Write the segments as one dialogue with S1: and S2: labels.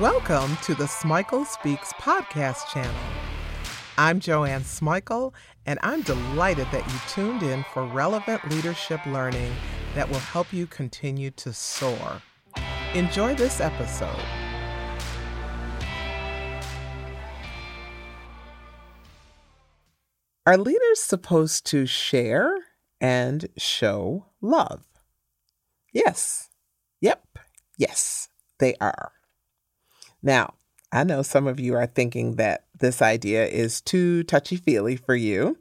S1: Welcome to the Smikle Speaks podcast channel. I'm Joanne Smikle, and I'm delighted that you tuned in for relevant leadership learning that will help you continue to soar. Enjoy this episode. Are leaders supposed to share and show love? Yes. Yep. Yes, they are. Now, I know some of you are thinking that this idea is too touchy feely for you,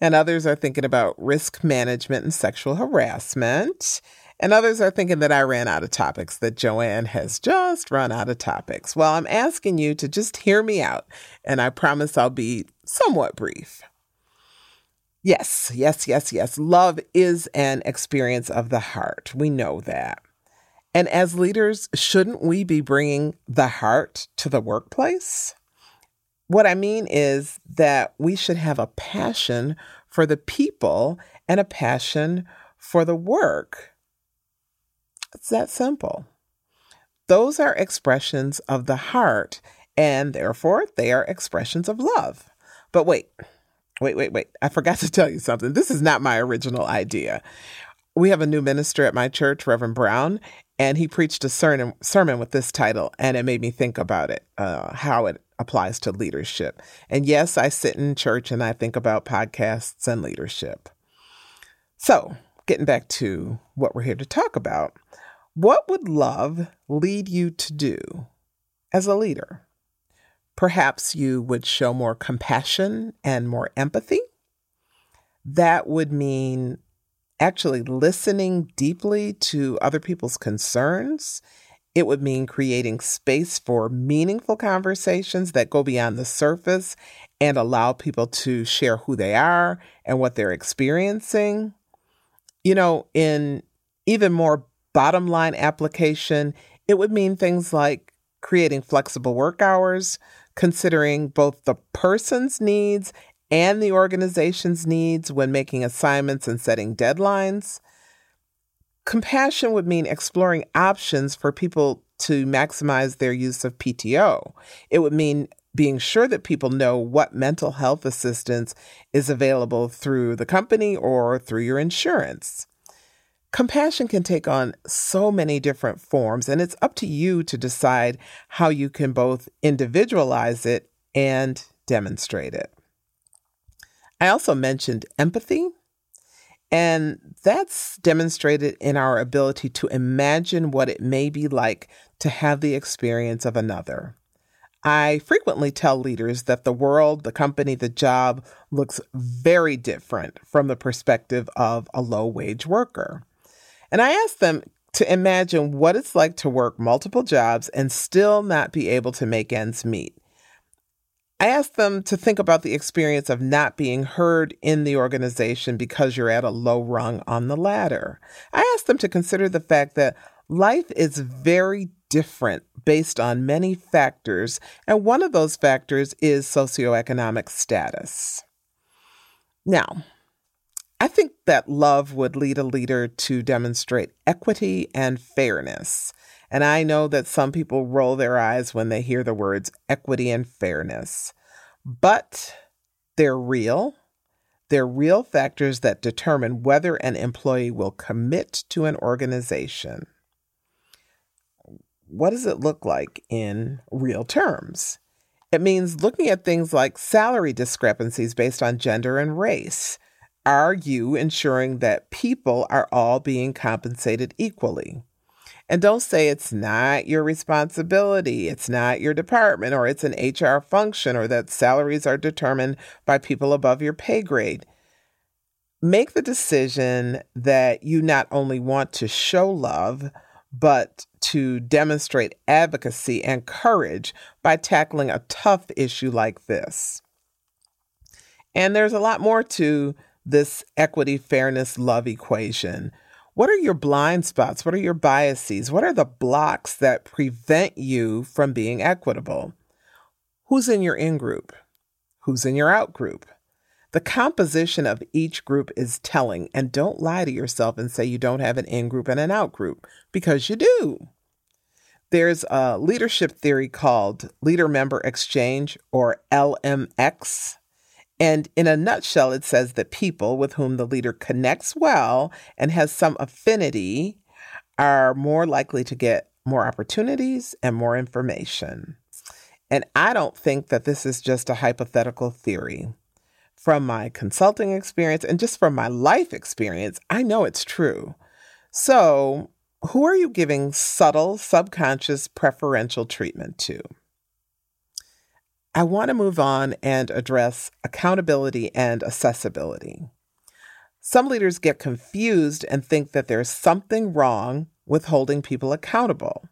S1: and others are thinking about risk management and sexual harassment. And others are thinking that I ran out of topics, that Joanne has just run out of topics. Well, I'm asking you to just hear me out, and I promise I'll be somewhat brief. Yes, yes, yes, yes. Love is an experience of the heart. We know that. And as leaders, shouldn't we be bringing the heart to the workplace? What I mean is that we should have a passion for the people and a passion for the work. It's that simple. Those are expressions of the heart, and therefore they are expressions of love. But wait, wait, wait, wait. I forgot to tell you something. This is not my original idea. We have a new minister at my church, Reverend Brown, and he preached a sermon, sermon with this title, and it made me think about it, uh, how it applies to leadership. And yes, I sit in church and I think about podcasts and leadership. So, getting back to what we're here to talk about, what would love lead you to do as a leader? Perhaps you would show more compassion and more empathy. That would mean actually listening deeply to other people's concerns. It would mean creating space for meaningful conversations that go beyond the surface and allow people to share who they are and what they're experiencing. You know, in even more bottom line application, it would mean things like creating flexible work hours, considering both the person's needs and the organization's needs when making assignments and setting deadlines. Compassion would mean exploring options for people to maximize their use of PTO. It would mean being sure that people know what mental health assistance is available through the company or through your insurance. Compassion can take on so many different forms, and it's up to you to decide how you can both individualize it and demonstrate it. I also mentioned empathy, and that's demonstrated in our ability to imagine what it may be like to have the experience of another. I frequently tell leaders that the world, the company, the job looks very different from the perspective of a low wage worker. And I ask them to imagine what it's like to work multiple jobs and still not be able to make ends meet. I asked them to think about the experience of not being heard in the organization because you're at a low rung on the ladder. I asked them to consider the fact that life is very different based on many factors, and one of those factors is socioeconomic status. Now, I think that love would lead a leader to demonstrate equity and fairness. And I know that some people roll their eyes when they hear the words equity and fairness, but they're real. They're real factors that determine whether an employee will commit to an organization. What does it look like in real terms? It means looking at things like salary discrepancies based on gender and race. Are you ensuring that people are all being compensated equally? And don't say it's not your responsibility, it's not your department, or it's an HR function, or that salaries are determined by people above your pay grade. Make the decision that you not only want to show love, but to demonstrate advocacy and courage by tackling a tough issue like this. And there's a lot more to this equity, fairness, love equation. What are your blind spots? What are your biases? What are the blocks that prevent you from being equitable? Who's in your in group? Who's in your out group? The composition of each group is telling, and don't lie to yourself and say you don't have an in group and an out group because you do. There's a leadership theory called leader member exchange or LMX. And in a nutshell, it says that people with whom the leader connects well and has some affinity are more likely to get more opportunities and more information. And I don't think that this is just a hypothetical theory. From my consulting experience and just from my life experience, I know it's true. So, who are you giving subtle, subconscious, preferential treatment to? I want to move on and address accountability and accessibility. Some leaders get confused and think that there's something wrong with holding people accountable,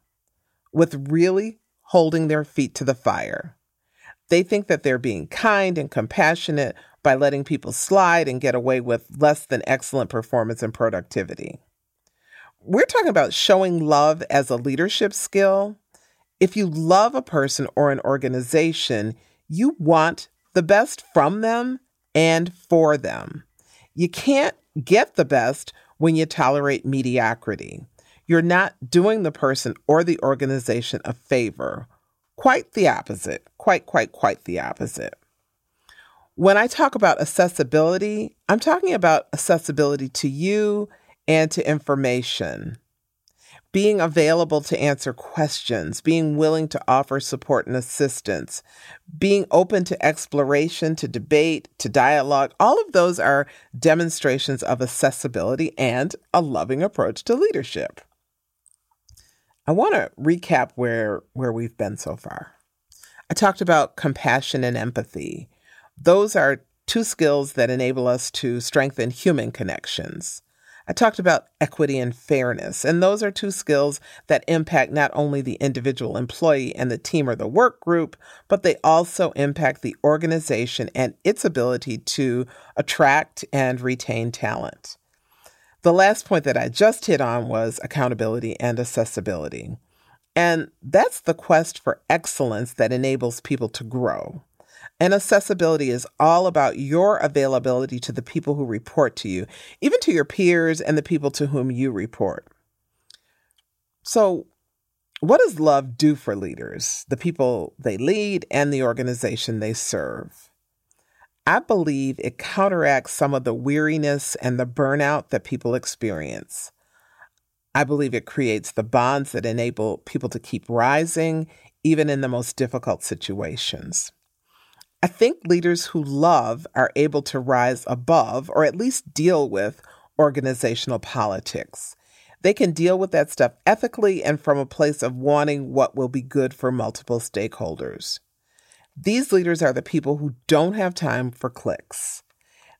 S1: with really holding their feet to the fire. They think that they're being kind and compassionate by letting people slide and get away with less than excellent performance and productivity. We're talking about showing love as a leadership skill. If you love a person or an organization, you want the best from them and for them. You can't get the best when you tolerate mediocrity. You're not doing the person or the organization a favor. Quite the opposite. Quite, quite, quite the opposite. When I talk about accessibility, I'm talking about accessibility to you and to information. Being available to answer questions, being willing to offer support and assistance, being open to exploration, to debate, to dialogue, all of those are demonstrations of accessibility and a loving approach to leadership. I want to recap where, where we've been so far. I talked about compassion and empathy. Those are two skills that enable us to strengthen human connections. I talked about equity and fairness, and those are two skills that impact not only the individual employee and the team or the work group, but they also impact the organization and its ability to attract and retain talent. The last point that I just hit on was accountability and accessibility. And that's the quest for excellence that enables people to grow. And accessibility is all about your availability to the people who report to you, even to your peers and the people to whom you report. So, what does love do for leaders, the people they lead, and the organization they serve? I believe it counteracts some of the weariness and the burnout that people experience. I believe it creates the bonds that enable people to keep rising, even in the most difficult situations. I think leaders who love are able to rise above or at least deal with organizational politics. They can deal with that stuff ethically and from a place of wanting what will be good for multiple stakeholders. These leaders are the people who don't have time for cliques.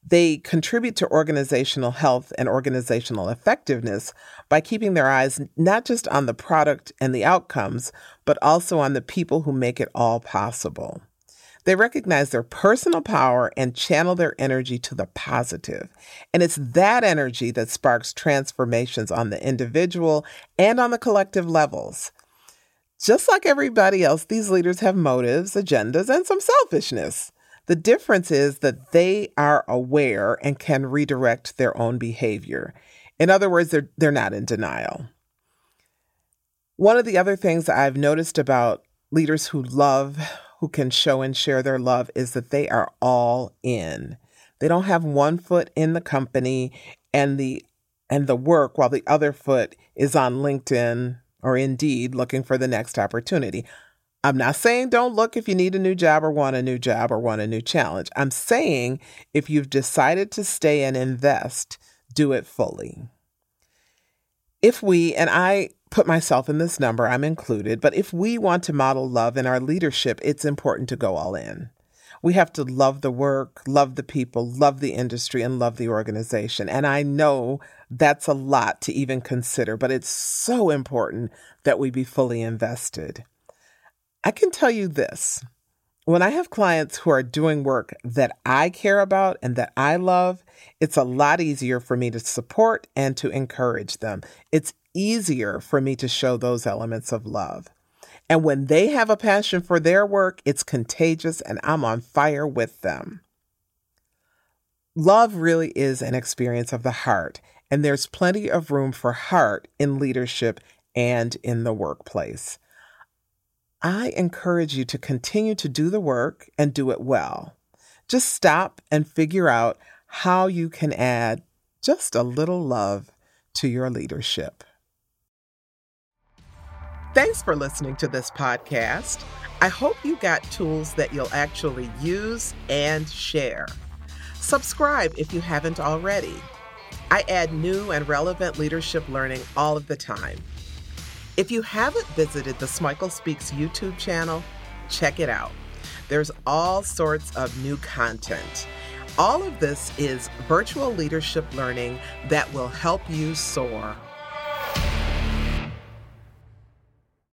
S1: They contribute to organizational health and organizational effectiveness by keeping their eyes not just on the product and the outcomes, but also on the people who make it all possible. They recognize their personal power and channel their energy to the positive. And it's that energy that sparks transformations on the individual and on the collective levels. Just like everybody else, these leaders have motives, agendas, and some selfishness. The difference is that they are aware and can redirect their own behavior. In other words, they're, they're not in denial. One of the other things I've noticed about leaders who love, who can show and share their love, is that they are all in. They don't have one foot in the company and the and the work while the other foot is on LinkedIn or Indeed looking for the next opportunity. I'm not saying don't look if you need a new job or want a new job or want a new challenge. I'm saying if you've decided to stay and invest, do it fully. If we, and I put myself in this number, I'm included, but if we want to model love in our leadership, it's important to go all in. We have to love the work, love the people, love the industry, and love the organization. And I know that's a lot to even consider, but it's so important that we be fully invested. I can tell you this when I have clients who are doing work that I care about and that I love, it's a lot easier for me to support and to encourage them. It's easier for me to show those elements of love. And when they have a passion for their work, it's contagious and I'm on fire with them. Love really is an experience of the heart, and there's plenty of room for heart in leadership and in the workplace. I encourage you to continue to do the work and do it well. Just stop and figure out how you can add just a little love to your leadership. Thanks for listening to this podcast. I hope you got tools that you'll actually use and share. Subscribe if you haven't already. I add new and relevant leadership learning all of the time. If you haven't visited the Smikle Speaks YouTube channel, check it out. There's all sorts of new content. All of this is virtual leadership learning that will help you soar